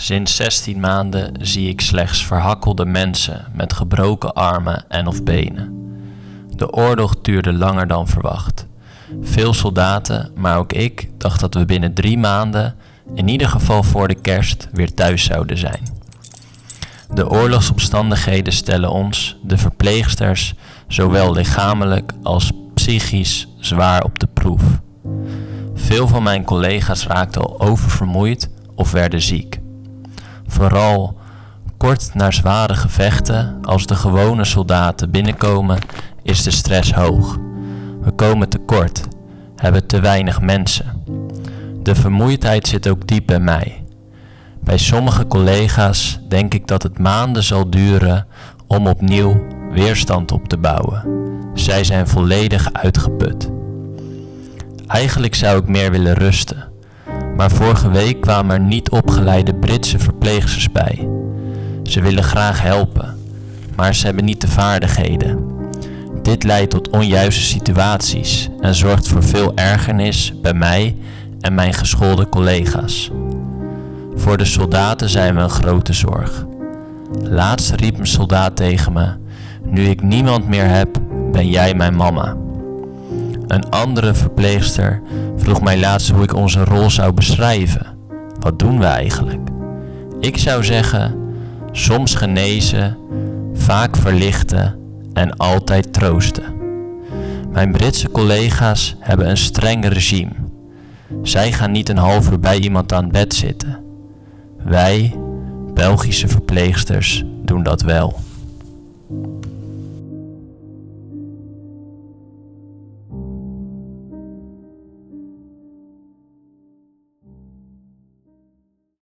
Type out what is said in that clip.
Sinds 16 maanden zie ik slechts verhakkelde mensen met gebroken armen en of benen. De oorlog duurde langer dan verwacht. Veel soldaten, maar ook ik, dacht dat we binnen drie maanden, in ieder geval voor de kerst, weer thuis zouden zijn. De oorlogsomstandigheden stellen ons, de verpleegsters, zowel lichamelijk als psychisch zwaar op de proef. Veel van mijn collega's raakten al oververmoeid of werden ziek. Vooral kort na zware gevechten, als de gewone soldaten binnenkomen, is de stress hoog. We komen tekort, hebben te weinig mensen. De vermoeidheid zit ook diep bij mij. Bij sommige collega's denk ik dat het maanden zal duren om opnieuw weerstand op te bouwen. Zij zijn volledig uitgeput. Eigenlijk zou ik meer willen rusten, maar vorige week kwamen er niet opgeleide Britse verpleegsters bij. Ze willen graag helpen, maar ze hebben niet de vaardigheden. Dit leidt tot onjuiste situaties en zorgt voor veel ergernis bij mij en mijn geschoolde collega's. Voor de soldaten zijn we een grote zorg. Laatst riep een soldaat tegen me: Nu ik niemand meer heb, ben jij mijn mama. Een andere verpleegster vroeg mij laatst hoe ik onze rol zou beschrijven. Wat doen we eigenlijk? Ik zou zeggen: soms genezen, vaak verlichten en altijd troosten. Mijn Britse collega's hebben een streng regime. Zij gaan niet een half uur bij iemand aan bed zitten. Wij, Belgische verpleegsters, doen dat wel.